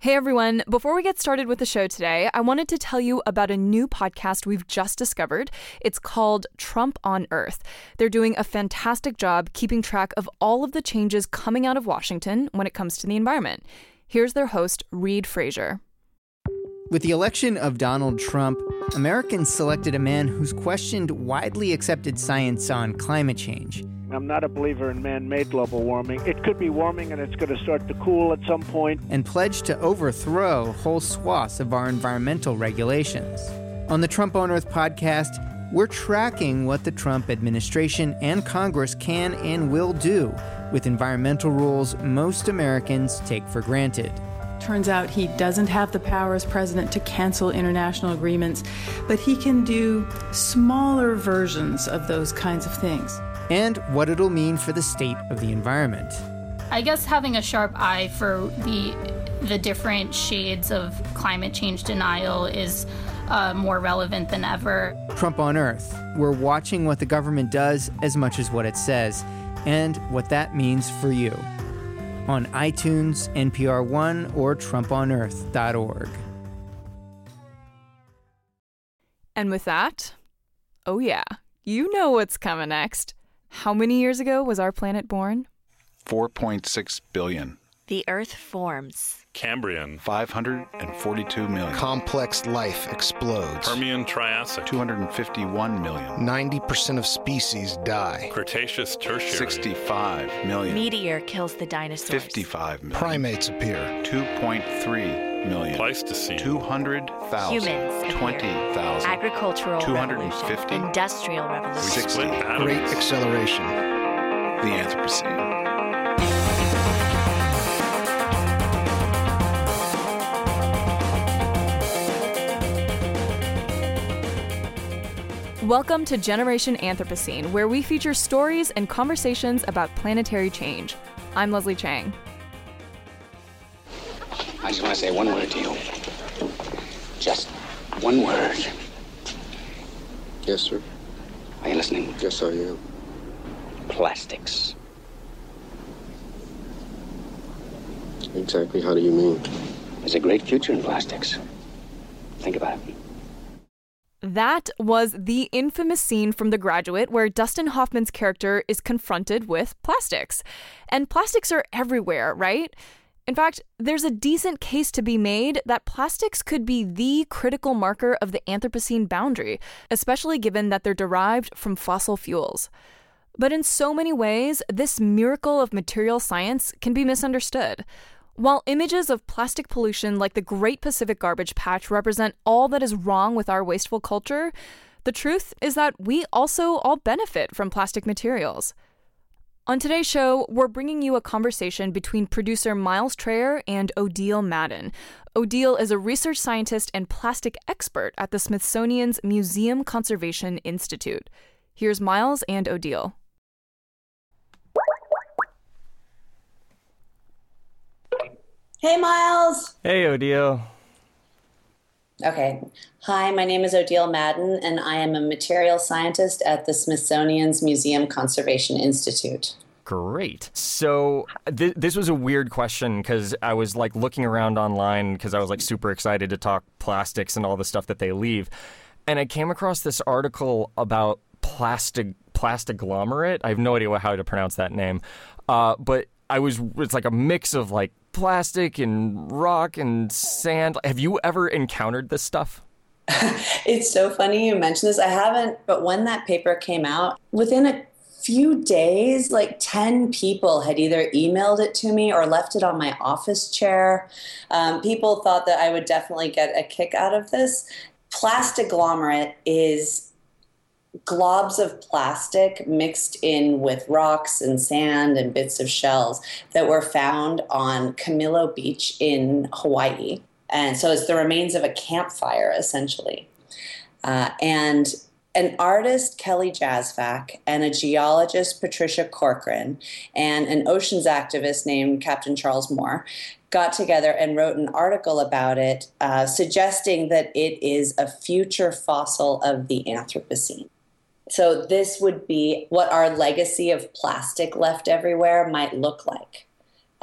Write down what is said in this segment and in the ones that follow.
Hey everyone, before we get started with the show today, I wanted to tell you about a new podcast we've just discovered. It's called Trump on Earth. They're doing a fantastic job keeping track of all of the changes coming out of Washington when it comes to the environment. Here's their host, Reid Frazier. With the election of Donald Trump, Americans selected a man who's questioned widely accepted science on climate change. I'm not a believer in man made global warming. It could be warming and it's going to start to cool at some point. And pledged to overthrow whole swaths of our environmental regulations. On the Trump on Earth podcast, we're tracking what the Trump administration and Congress can and will do with environmental rules most Americans take for granted. Turns out he doesn't have the power as president to cancel international agreements, but he can do smaller versions of those kinds of things and what it'll mean for the state of the environment. I guess having a sharp eye for the the different shades of climate change denial is uh, more relevant than ever. Trump on Earth. We're watching what the government does as much as what it says, and what that means for you. On iTunes, NPR One, or TrumpOnEarth.org. And with that, oh yeah, you know what's coming next. How many years ago was our planet born? 4.6 billion. The Earth forms. Cambrian. 542 million. Complex life explodes. Permian Triassic. 251 million. 90% of species die. Cretaceous Tertiary. 65 million. Meteor kills the dinosaurs. 55 million. Primates appear. 2.3 million. Pleistocene. 200,000. Humans. 20,000. Agricultural 250. revolution. Industrial revolution. 60. Great acceleration. The Anthropocene. Welcome to Generation Anthropocene, where we feature stories and conversations about planetary change. I'm Leslie Chang. I just want to say one word to you. Just one word. Yes, sir. Are you listening? Yes, I am. Plastics. Exactly how do you mean? There's a great future in plastics. Think about it. That was the infamous scene from The Graduate where Dustin Hoffman's character is confronted with plastics. And plastics are everywhere, right? In fact, there's a decent case to be made that plastics could be the critical marker of the Anthropocene boundary, especially given that they're derived from fossil fuels. But in so many ways, this miracle of material science can be misunderstood. While images of plastic pollution like the Great Pacific Garbage Patch represent all that is wrong with our wasteful culture, the truth is that we also all benefit from plastic materials. On today's show, we're bringing you a conversation between producer Miles Traer and Odile Madden. Odile is a research scientist and plastic expert at the Smithsonian's Museum Conservation Institute. Here's Miles and Odile. Hey, Miles. Hey, Odile. Okay. Hi, my name is Odile Madden, and I am a material scientist at the Smithsonian's Museum Conservation Institute. Great. So th- this was a weird question because I was like looking around online because I was like super excited to talk plastics and all the stuff that they leave, and I came across this article about plastic plastiglomerate. I have no idea how to pronounce that name, uh, but I was it's like a mix of like plastic and rock and sand. Have you ever encountered this stuff? it's so funny you mentioned this. I haven't, but when that paper came out, within a few days, like 10 people had either emailed it to me or left it on my office chair. Um, people thought that I would definitely get a kick out of this. Plastiglomerate is globs of plastic mixed in with rocks and sand and bits of shells that were found on Kamilo Beach in Hawaii. And so it's the remains of a campfire, essentially. Uh, and an artist, Kelly Jazvac, and a geologist, Patricia Corcoran, and an oceans activist named Captain Charles Moore got together and wrote an article about it, uh, suggesting that it is a future fossil of the Anthropocene. So, this would be what our legacy of plastic left everywhere might look like.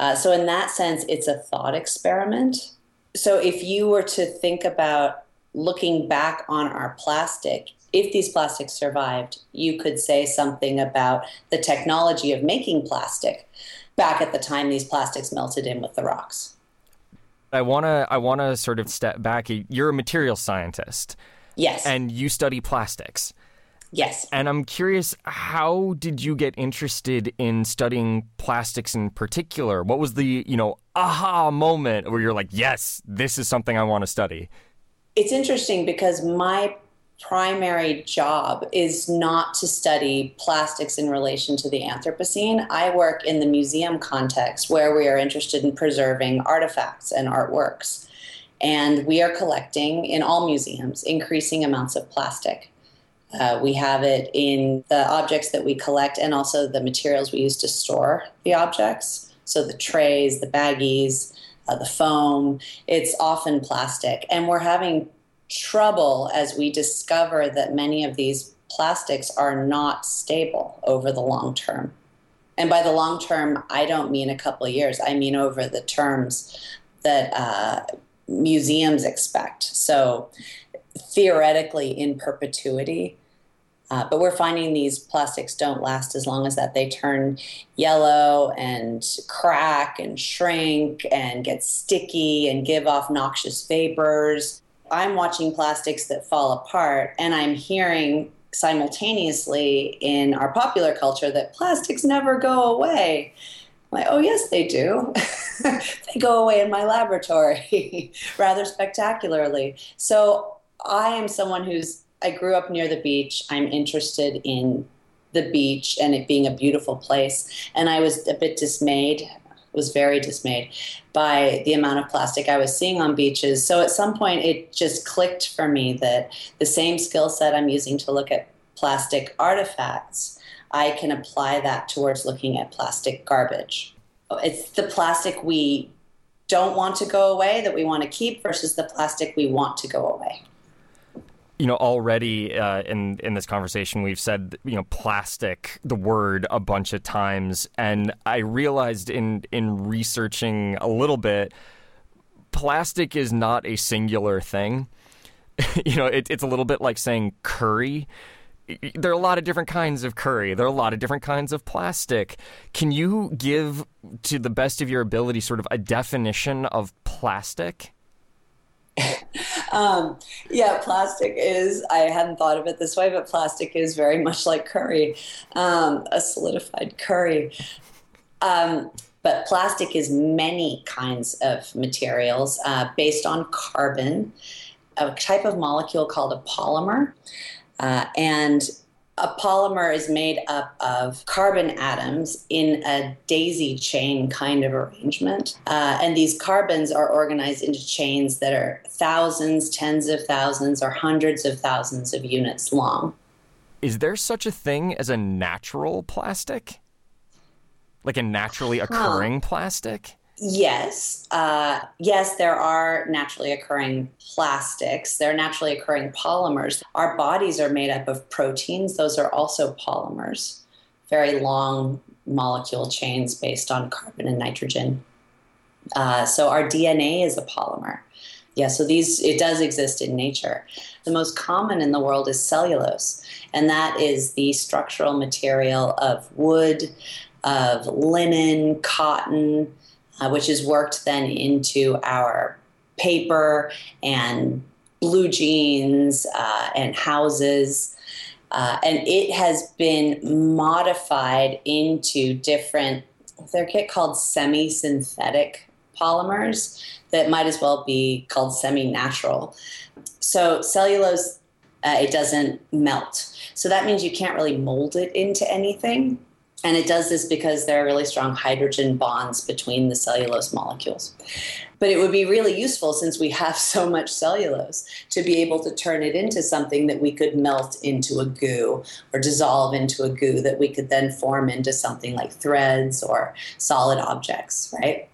Uh, so, in that sense, it's a thought experiment. So, if you were to think about looking back on our plastic, if these plastics survived, you could say something about the technology of making plastic back at the time these plastics melted in with the rocks. I want to I want to sort of step back. You're a material scientist. Yes. And you study plastics. Yes. And I'm curious, how did you get interested in studying plastics in particular? What was the, you know, aha moment where you're like, yes, this is something I want to study? It's interesting because my primary job is not to study plastics in relation to the Anthropocene. I work in the museum context where we are interested in preserving artifacts and artworks. And we are collecting in all museums increasing amounts of plastic. Uh, we have it in the objects that we collect and also the materials we use to store the objects. So the trays, the baggies, uh, the foam, it's often plastic. And we're having trouble as we discover that many of these plastics are not stable over the long term. And by the long term, I don't mean a couple of years, I mean over the terms that uh, museums expect. So theoretically, in perpetuity. Uh, but we're finding these plastics don't last as long as that. They turn yellow and crack and shrink and get sticky and give off noxious vapors. I'm watching plastics that fall apart, and I'm hearing simultaneously in our popular culture that plastics never go away. I'm like, oh, yes, they do. they go away in my laboratory rather spectacularly. So I am someone who's, I grew up near the beach. I'm interested in the beach and it being a beautiful place. And I was a bit dismayed was very dismayed by the amount of plastic I was seeing on beaches. So at some point, it just clicked for me that the same skill set I'm using to look at plastic artifacts, I can apply that towards looking at plastic garbage. It's the plastic we don't want to go away that we want to keep versus the plastic we want to go away you know, already uh, in in this conversation, we've said you know plastic, the word, a bunch of times, and I realized in in researching a little bit, plastic is not a singular thing. you know, it, it's a little bit like saying curry. There are a lot of different kinds of curry. There are a lot of different kinds of plastic. Can you give, to the best of your ability, sort of a definition of plastic? um, yeah, plastic is, I hadn't thought of it this way, but plastic is very much like curry, um, a solidified curry. Um, but plastic is many kinds of materials uh, based on carbon, a type of molecule called a polymer. Uh, and a polymer is made up of carbon atoms in a daisy chain kind of arrangement. Uh, and these carbons are organized into chains that are thousands, tens of thousands, or hundreds of thousands of units long. Is there such a thing as a natural plastic? Like a naturally occurring huh. plastic? Yes, uh, yes, there are naturally occurring plastics. There are naturally occurring polymers. Our bodies are made up of proteins. Those are also polymers, very long molecule chains based on carbon and nitrogen. Uh, so our DNA is a polymer. Yeah, so these it does exist in nature. The most common in the world is cellulose, and that is the structural material of wood, of linen, cotton uh, which is worked then into our paper and blue jeans uh, and houses. Uh, and it has been modified into different, they're called semi synthetic polymers that might as well be called semi natural. So, cellulose, uh, it doesn't melt. So, that means you can't really mold it into anything. And it does this because there are really strong hydrogen bonds between the cellulose molecules. But it would be really useful since we have so much cellulose to be able to turn it into something that we could melt into a goo or dissolve into a goo that we could then form into something like threads or solid objects, right?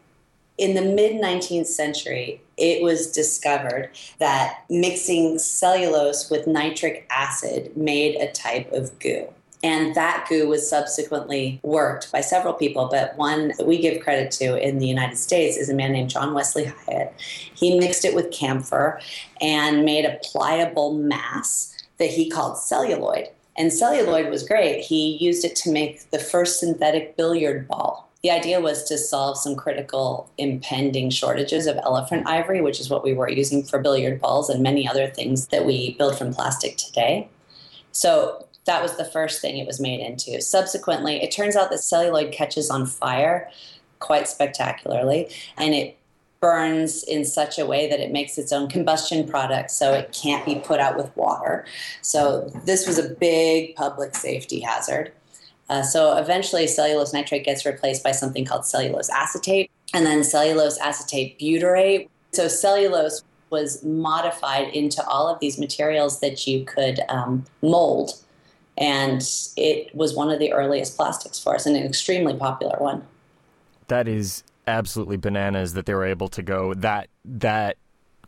In the mid 19th century, it was discovered that mixing cellulose with nitric acid made a type of goo. And that goo was subsequently worked by several people, but one that we give credit to in the United States is a man named John Wesley Hyatt. He mixed it with camphor and made a pliable mass that he called celluloid. And celluloid was great. He used it to make the first synthetic billiard ball. The idea was to solve some critical impending shortages of elephant ivory, which is what we were using for billiard balls and many other things that we build from plastic today. So that was the first thing it was made into. Subsequently, it turns out that celluloid catches on fire quite spectacularly and it burns in such a way that it makes its own combustion product so it can't be put out with water. So this was a big public safety hazard. Uh, so eventually, cellulose nitrate gets replaced by something called cellulose acetate and then cellulose acetate butyrate. So cellulose was modified into all of these materials that you could um, mold and it was one of the earliest plastics for us and an extremely popular one. That is absolutely bananas that they were able to go that that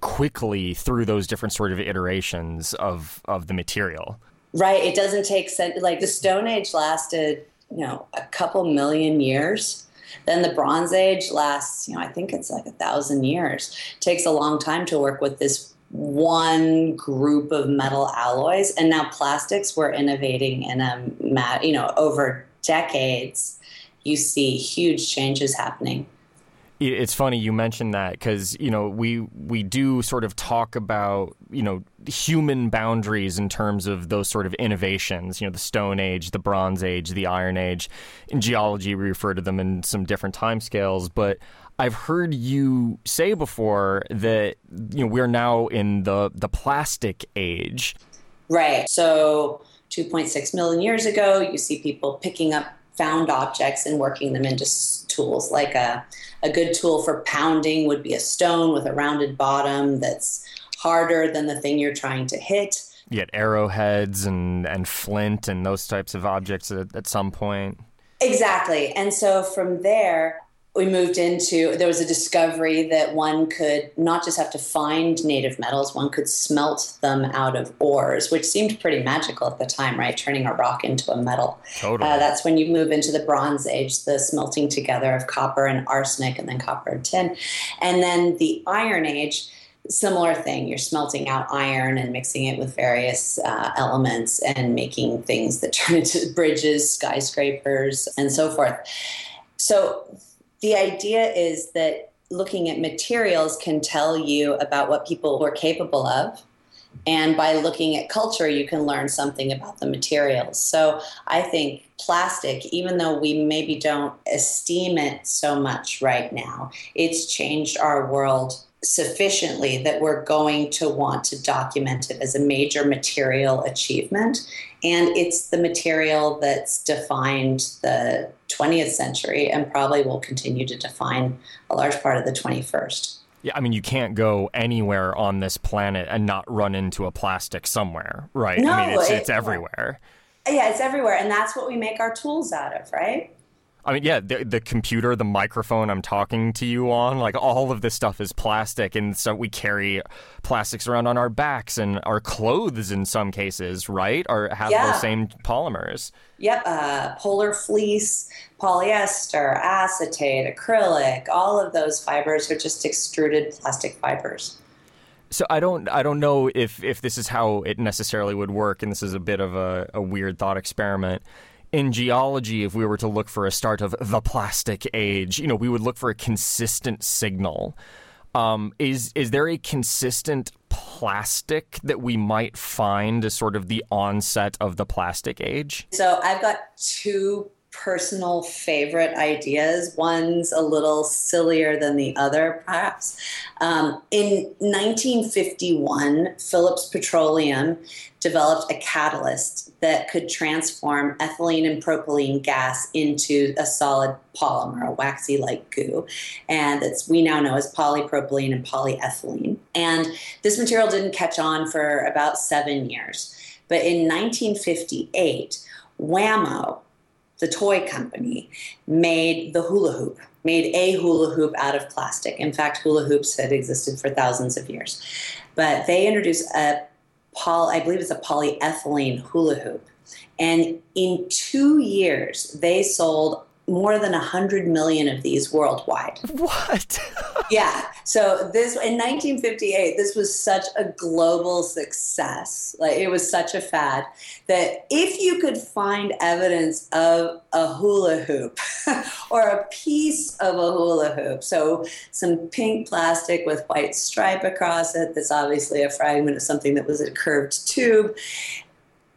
quickly through those different sort of iterations of of the material. Right. It doesn't take like the Stone Age lasted, you know, a couple million years. Then the Bronze Age lasts, you know, I think it's like a thousand years. It takes a long time to work with this one group of metal alloys and now plastics we're innovating in a you know over decades you see huge changes happening it's funny you mentioned that because you know we we do sort of talk about you know human boundaries in terms of those sort of innovations you know the stone age the bronze age the iron age in geology we refer to them in some different time scales but I've heard you say before that you know we're now in the the plastic age. Right. So 2.6 million years ago, you see people picking up found objects and working them into tools. Like a a good tool for pounding would be a stone with a rounded bottom that's harder than the thing you're trying to hit. You get arrowheads and and flint and those types of objects at, at some point. Exactly. And so from there, we moved into there was a discovery that one could not just have to find native metals one could smelt them out of ores which seemed pretty magical at the time right? Turning a rock into a metal. Totally. Uh, that's when you move into the bronze age the smelting together of copper and arsenic and then copper and tin. And then the iron age similar thing. You're smelting out iron and mixing it with various uh, elements and making things that turn into bridges skyscrapers and so forth. So the idea is that looking at materials can tell you about what people were capable of. And by looking at culture, you can learn something about the materials. So I think plastic, even though we maybe don't esteem it so much right now, it's changed our world sufficiently that we're going to want to document it as a major material achievement. And it's the material that's defined the 20th century and probably will continue to define a large part of the 21st. Yeah, I mean, you can't go anywhere on this planet and not run into a plastic somewhere, right? No, I mean, it's, it, it's everywhere. Yeah, it's everywhere. And that's what we make our tools out of, right? I mean, yeah, the, the computer, the microphone I'm talking to you on, like all of this stuff is plastic. And so we carry plastics around on our backs and our clothes in some cases, right? Or have Yeah. those same polymers. Yep, uh, polar fleece, polyester, acetate, acrylic, all of those fibers are just extruded plastic fibers. So I don't I don't know if if this is how it necessarily would work, and this is a bit of a, a weird thought experiment. In geology, if we were to look for a start of the plastic age, you know, we would look for a consistent signal. Um, is is there a consistent plastic that we might find as sort of the onset of the plastic age? So I've got two personal favorite ideas. One's a little sillier than the other, perhaps. Um, in 1951, Phillips Petroleum developed a catalyst that could transform ethylene and propylene gas into a solid polymer, a waxy like goo. And that's we now know as polypropylene and polyethylene. And this material didn't catch on for about seven years. But in 1958, Wham-O, the toy company, made the hula hoop, made a hula hoop out of plastic. In fact, hula hoops had existed for thousands of years. But they introduced a poly, I believe it's a polyethylene hula hoop. And in two years, they sold more than 100 million of these worldwide. What? yeah. So this in 1958, this was such a global success. Like it was such a fad that if you could find evidence of a hula hoop or a piece of a hula hoop, so some pink plastic with white stripe across it, that's obviously a fragment of something that was a curved tube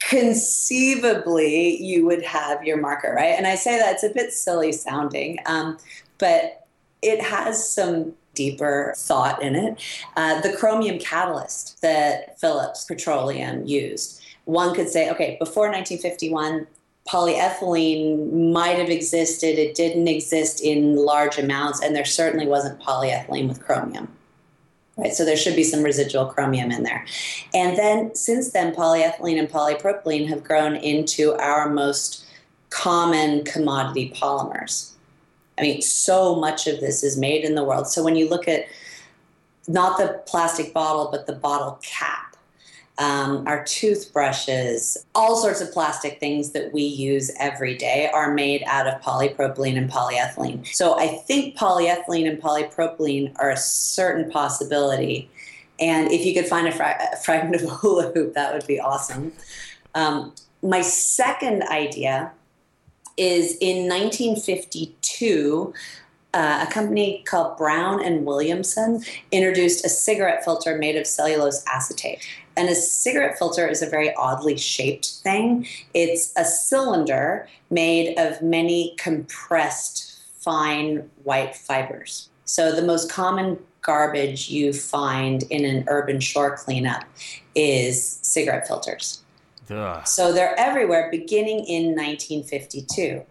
conceivably you would have your marker, right? And I say that it's a bit silly sounding, um, but it has some deeper thought in it. Uh, the chromium catalyst that Phillips Petroleum used, one could say, okay, before 1951, polyethylene might have existed. It didn't exist in large amounts, and there certainly wasn't polyethylene with chromium right? So there should be some residual chromium in there. And then since then, polyethylene and polypropylene have grown into our most common commodity polymers. I mean, so much of this is made in the world. So when you look at not the plastic bottle, but the bottle cap, um, our toothbrushes, all sorts of plastic things that we use every day are made out of polypropylene and polyethylene. So I think polyethylene and polypropylene are a certain possibility. And if you could find a, fra- a fragment of a hula hoop, that would be awesome. Um, my second idea is in 1952, uh, a company called Brown and Williamson introduced a cigarette filter made of cellulose acetate. And a cigarette filter is a very oddly shaped thing. It's a cylinder made of many compressed fine white fibers. So the most common garbage you find in an urban shore cleanup is cigarette filters. Ugh. So they're everywhere beginning in 1952.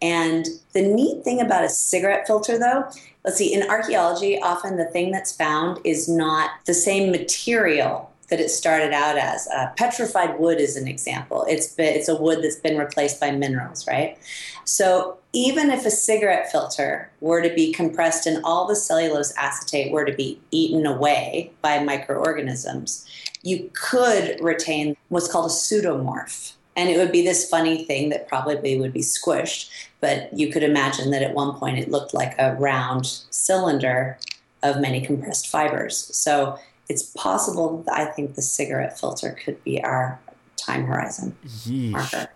And the neat thing about a cigarette filter, though, let's see, in archaeology, often the thing that's found is not the same material that it started out as. Uh, petrified wood is an example. It's been, it's a wood that's been replaced by minerals, right? So even if a cigarette filter were to be compressed and all the cellulose acetate were to be eaten away by microorganisms, you could retain what's called a pseudomorph. And it would be this funny thing that probably would be squished, but you could imagine that at one point it looked like a round cylinder of many compressed fibers. So it's possible that I think the cigarette filter could be our time horizon Yeesh. marker.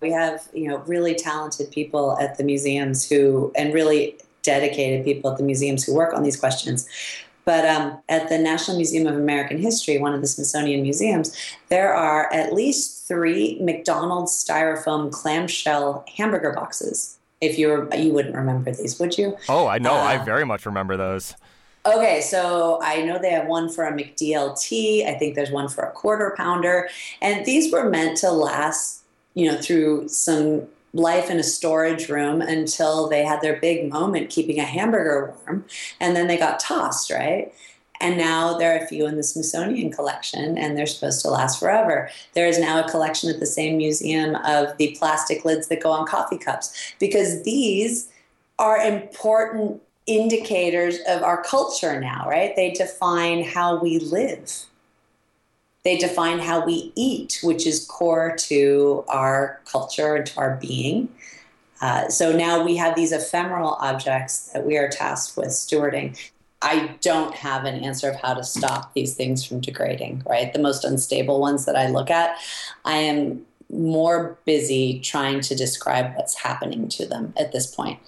We have, you know, really talented people at the museums who, and really dedicated people at the museums who work on these questions. But um, at the National Museum of American History, one of the Smithsonian museums, there are at least three McDonald's styrofoam clamshell hamburger boxes. If you were, you wouldn't remember these, would you? Oh, I know. I Uh, very much remember those. Okay, so I know they have one for a McDLT. I think there's one for a quarter pounder. And these were meant to last, you know, through some life in a storage room until they had their big moment keeping a hamburger warm. And then they got tossed, right? And now there are a few in the Smithsonian collection, and they're supposed to last forever. There is now a collection at the same museum of the plastic lids that go on coffee cups because these are important indicators of our culture now, right? They define how we live. They define how we eat, which is core to our culture and to our being. Uh, so now we have these ephemeral objects that we are tasked with stewarding. I don't have an answer of how to stop these things from degrading, right? The most unstable ones that I look at, I am more busy trying to describe what's happening to them at this point.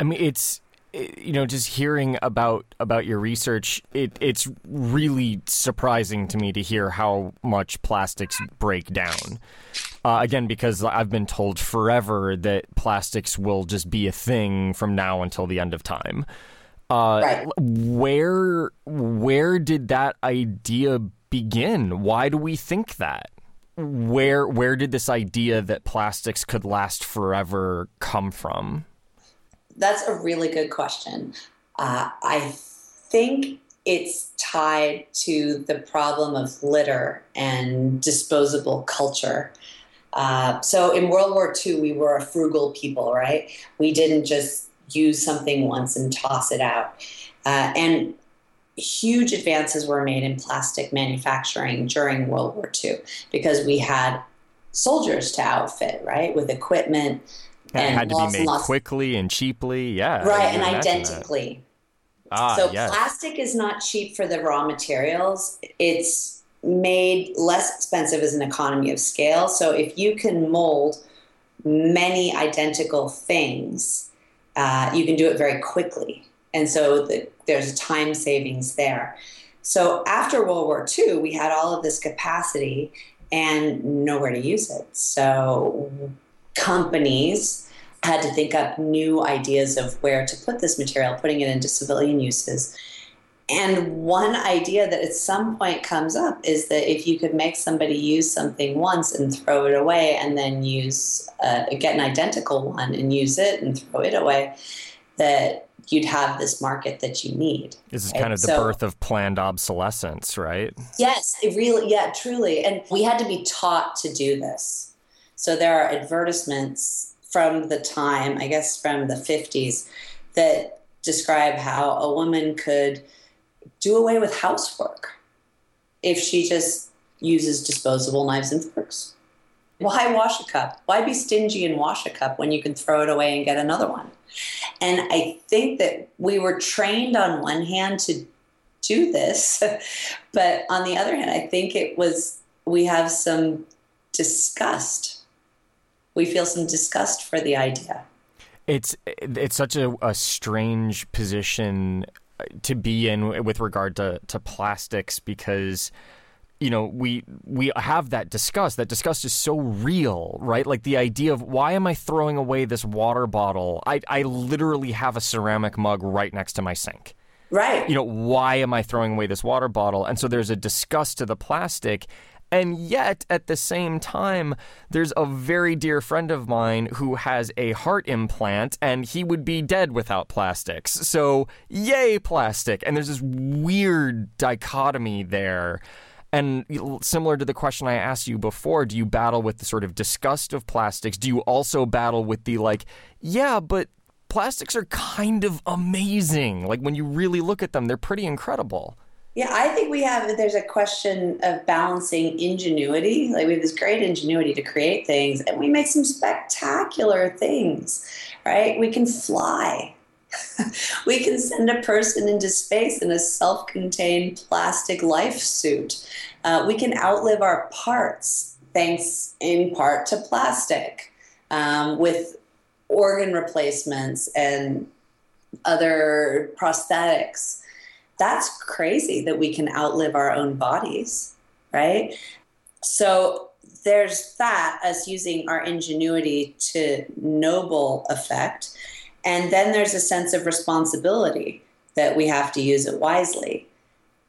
I mean, it's you know, just hearing about about your research, it, it's really surprising to me to hear how much plastics break down. Uh, again, because I've been told forever that plastics will just be a thing from now until the end of time. Uh, Right. Where where did that idea begin? Why do we think that? Where where did this idea that plastics could last forever come from? That's a really good question. Uh, I think it's tied to the problem of litter and disposable culture. Uh, so in World War II, we were a frugal people, right? We didn't just use something once and toss it out. Uh, and huge advances were made in plastic manufacturing during World War II because we had soldiers to outfit, right, with equipment. And it had to be made lots- quickly and cheaply. Yeah. Right, and identically. Ah, so yes. plastic is not cheap for the raw materials. It's made less expensive as an economy of scale. So if you can mold many identical things, uh, you can do it very quickly. And so the, there's a time savings there. So after World War II, we had all of this capacity and nowhere to use it. So companies had to think up new ideas of where to put this material, putting it into civilian uses. And one idea that at some point comes up is that if you could make somebody use something once and throw it away, and then use uh, get an identical one and use it and throw it away, that you'd have this market that you need. This is right? kind of the So- birth of planned obsolescence, right? Yes, it really, yeah, truly. And we had to be taught to do this. So there are advertisements from the time, I guess from the 50s, that describe how a woman could do away with housework if she just uses disposable knives and forks. Why wash a cup? Why be stingy and wash a cup when you can throw it away and get another one? And I think that we were trained on one hand to do this, but on the other hand, I think it was we have some disgust. We feel some disgust for the idea. It's it's such a, a strange position uh, to be in with regard to, to plastics because you know we we have that disgust. That disgust is so real right? Like the idea of why am i throwing away this water bottle? I i literally have a ceramic mug right next to my sink. Right. you know why am i throwing away this water bottle? And so there's a disgust to the plastic and yet at the same time there's a very dear friend of mine who has a heart implant and he would be dead without plastics so yay plastic and there's this weird dichotomy there and similar to the question I asked you before, do you battle with the sort of disgust of plastics? Do you also battle with the like, yeah, but plastics are kind of amazing. Like when you really look at them, they're pretty incredible. Yeah, I think we have, there's a question of balancing ingenuity. Like we have this great ingenuity to create things, and we make some spectacular things, right? We can fly. we can send a person into space in a self contained plastic life suit. Uh, we can outlive our parts thanks in part to plastic um, with organ replacements and other prosthetics. That's crazy that we can outlive our own bodies, right? So there's that, us using our ingenuity to noble effect. And then there's a sense of responsibility that we have to use it wisely.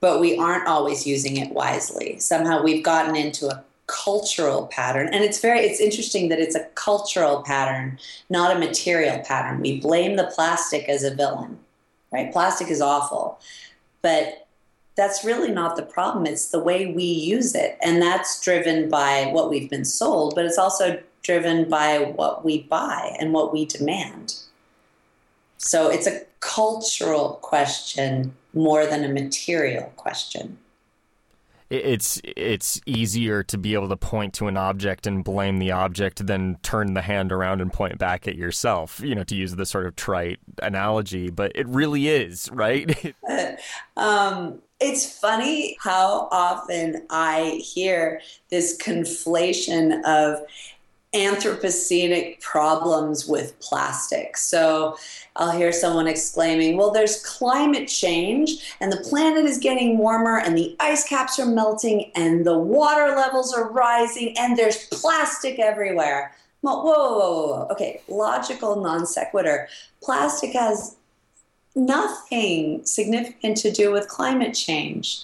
But we aren't always using it wisely. Somehow we've gotten into a cultural pattern. And it's very it's interesting that it's a cultural pattern, not a material pattern. We blame the plastic as a villain. Right? Plastic is awful. But that's really not the problem. It's the way we use it. And that's driven by what we've been sold, but it's also driven by what we buy and what we demand. So it's a cultural question more than a material question. It's it's easier to be able to point to an object and blame the object than turn the hand around and point back at yourself. You know, to use the sort of trite analogy, but it really is right. um, it's funny how often I hear this conflation of anthropocenic problems with plastic. So I'll hear someone exclaiming, Well, there's climate change, and the planet is getting warmer, and the ice caps are melting, and the water levels are rising, and there's plastic everywhere. Well, whoa, whoa, whoa, whoa. Okay, logical non sequitur. Plastic has nothing significant to do with climate change.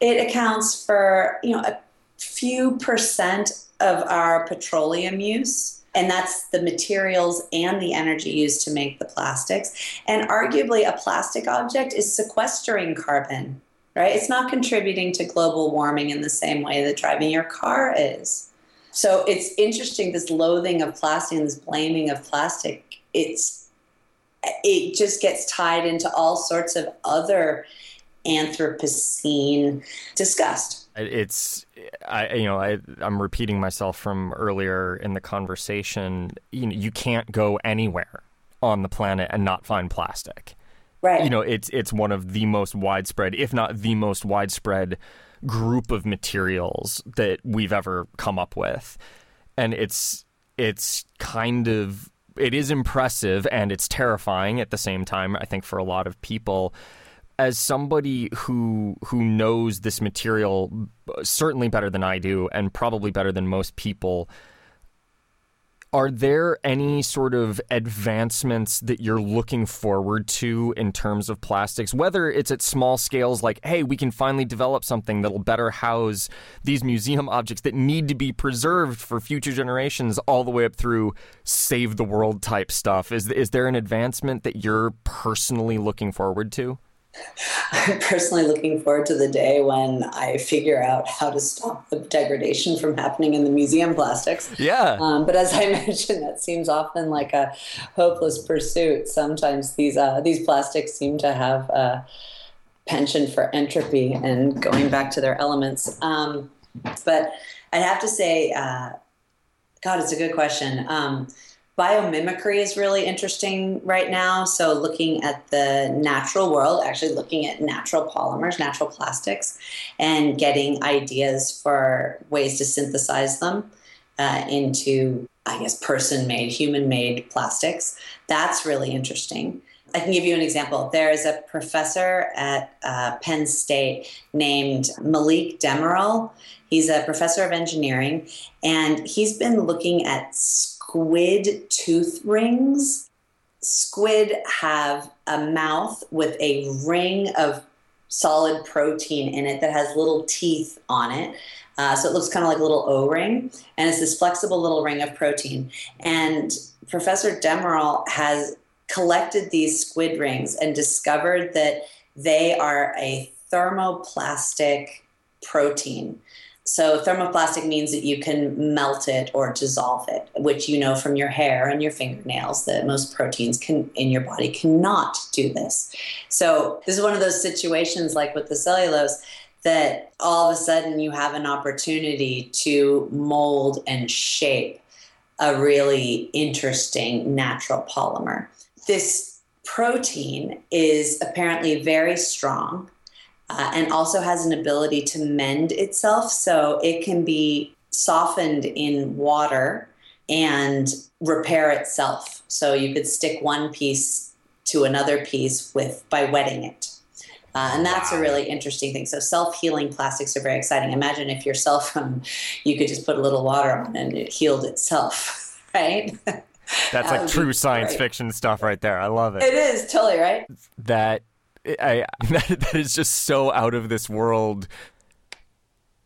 It accounts for, you know, a few percent of our petroleum use and that's the materials and the energy used to make the plastics. And arguably, a plastic object is sequestering carbon, right? It's not contributing to global warming in the same way that driving your car is. So it's interesting this loathing of plastic and this blaming of plastic. It's it just gets tied into all sorts of other Anthropocene discussed. It's, I, you know, I, I'm repeating myself from earlier in the conversation. You know, you can't go anywhere on the planet and not find plastic. Right. You know, it's it's one of the most widespread, if not the most widespread, group of materials that we've ever come up with, and it's it's kind of it is impressive and it's terrifying at the same time. I think for a lot of people as somebody who who knows this material uh, certainly better than I do and probably better than most people are there any sort of advancements that you're looking forward to in terms of plastics? Whether it's at small scales like hey we can finally develop something that'll better house these museum objects that need to be preserved for future generations all the way up through save the world type stuff. Is is there an advancement that you're personally looking forward to I'm personally looking forward to the day when I figure out how to stop the degradation from happening in the museum plastics. Yeah. Um, but as I mentioned, that seems often like a hopeless pursuit. Sometimes these uh, these plastics seem to have a penchant for entropy and going back to their elements. Um, but I'd have to say, uh, God, it's a good question. Um, biomimicry is really interesting right now. So, looking at the natural world, actually looking at natural polymers, natural plastics, and getting ideas for ways to synthesize them uh, into, I guess, person made, human made plastics. That's really interesting. I can give you an example. There is a professor at uh, Penn State named Melik Demirel. He's a professor of engineering, and he's been looking at squid tooth rings. Squid have a mouth with a ring of solid protein in it that has little teeth on it. Uh, so it looks kind of like a little O ring, and it's this flexible little ring of protein. And Professor Demirel has collected these squid rings and discovered that they are a thermoplastic protein. So thermoplastic means that you can melt it or dissolve it, which you know from your hair and your fingernails that most proteins can in your body cannot do this. So this is one of those situations like with the cellulose that all of a sudden you have an opportunity to mold and shape a really interesting natural polymer. This protein is apparently very strong uh, and also has an ability to mend itself. So it can be softened in water and repair itself. So you could stick one piece to another piece with by wetting it. Uh, and that's wow. a really interesting thing. So self-healing plastics are very exciting. Imagine if your cell phone, you could just put a little water on and it healed itself, right? That's that like true science great. fiction stuff right there. I love it. It is totally right. That I, that, that is just so out of this world.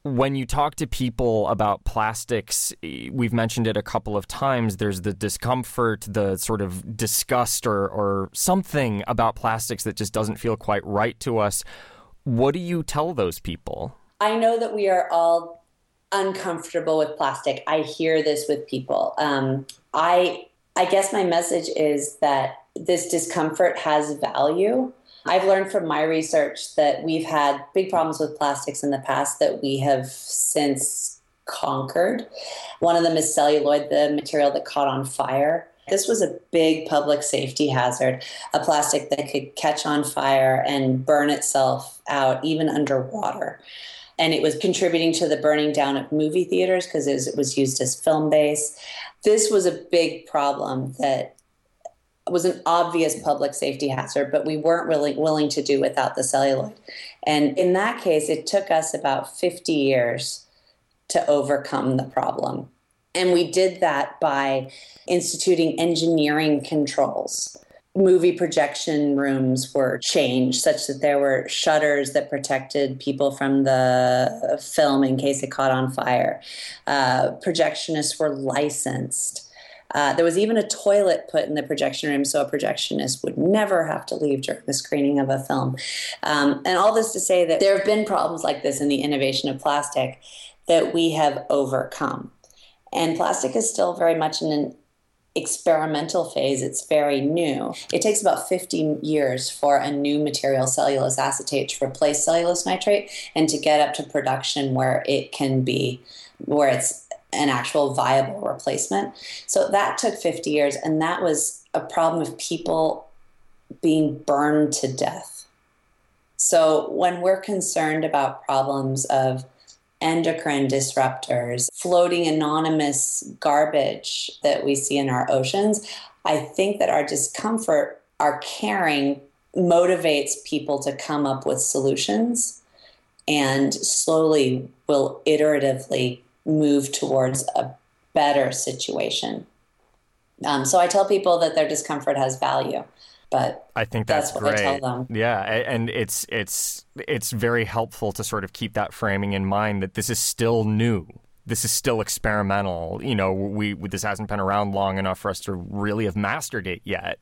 When you talk to people about plastics, we've mentioned it a couple of times. There's the discomfort, the sort of disgust, or, or something about plastics that just doesn't feel quite right to us. What do you tell those people? I know that we are all uncomfortable with plastic. I hear this with people. Um, I I guess my message is that this discomfort has value I've learned from my research that we've had big problems with plastics in the past that we have since conquered. One of them is celluloid, the material that caught on fire. This was a big public safety hazard, a plastic that could catch on fire and burn itself out even underwater. And it was contributing to the burning down of movie theaters because it was used as film base. this was a big problem that was an obvious public safety hazard, but we weren't really willing to do without the celluloid. And in that case, it took us about 50 years to overcome the problem. And we did that by instituting engineering controls. Movie projection rooms were changed such that there were shutters that protected people from the film in case it caught on fire. Uh, projectionists were licensed. Uh, there was even a toilet put in the projection room so a projectionist would never have to leave during the screening of a film. Um, and all this to say that there have been problems like this in the innovation of plastic that we have overcome. And plastic is still very much in an experimental phase. It's very new. It takes about 50 years for a new material, cellulose acetate, to replace cellulose nitrate and to get up to production where it can be, where it's an actual viable replacement. So that took 50 years, and that was a problem of people being burned to death. So when we're concerned about problems of endocrine disruptors, floating anonymous garbage that we see in our oceans, I think that our discomfort, our caring, motivates people to come up with solutions and slowly will iteratively move towards a better situation. Um, so I tell people that their discomfort has value but I think that's, that's great. I tell them. Yeah, and it's it's it's very helpful to sort of keep that framing in mind that this is still new. This is still experimental. You know, we this hasn't been around long enough for us to really have mastered it yet.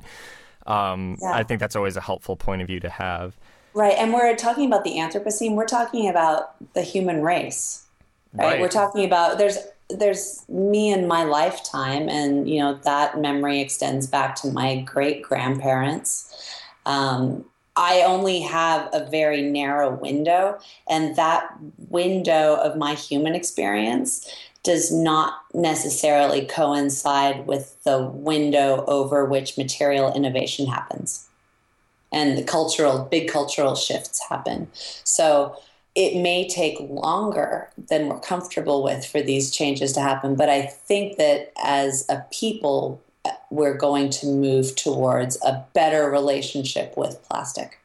Um, yeah. I think that's always a helpful point of view to have. Right, and we're talking about the Anthropocene. We're talking about the human race. Right? right. We're talking about there's there's me in my lifetime, and you know that memory extends back to my great grandparents. Um, I only have a very narrow window, and that window of my human experience does not necessarily coincide with the window over which material innovation happens and the cultural big cultural shifts happen. So it may take longer than we're comfortable with for these changes to happen. But I think that as a people, we're going to move towards a better relationship with plastic.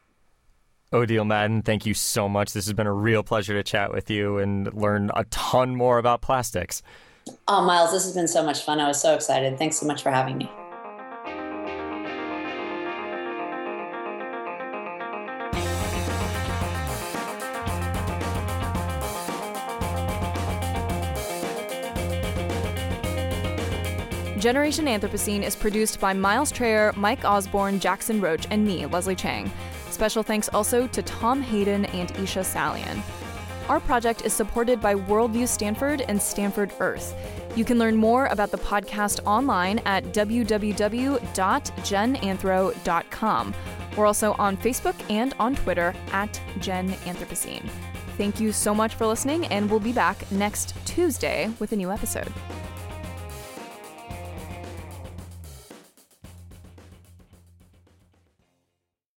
Odile Madden, thank you so much. This has been a real pleasure to chat with you and learn a ton more about plastics. Oh, Miles, this has been so much fun. I was so excited. Thanks so much for having me. Generation Anthropocene is produced by Miles Traer, Mike Osborne, Jackson Roach, and me, Leslie Chang. Special thanks also to Tom Hayden and Isha Salian. Our project is supported by Worldview Stanford and Stanford Earth. You can learn more about the podcast online at www.genanthro.com. We're also on Facebook and on Twitter at Gen Anthropocene. Thank you so much for listening, and we'll be back next Tuesday with a new episode.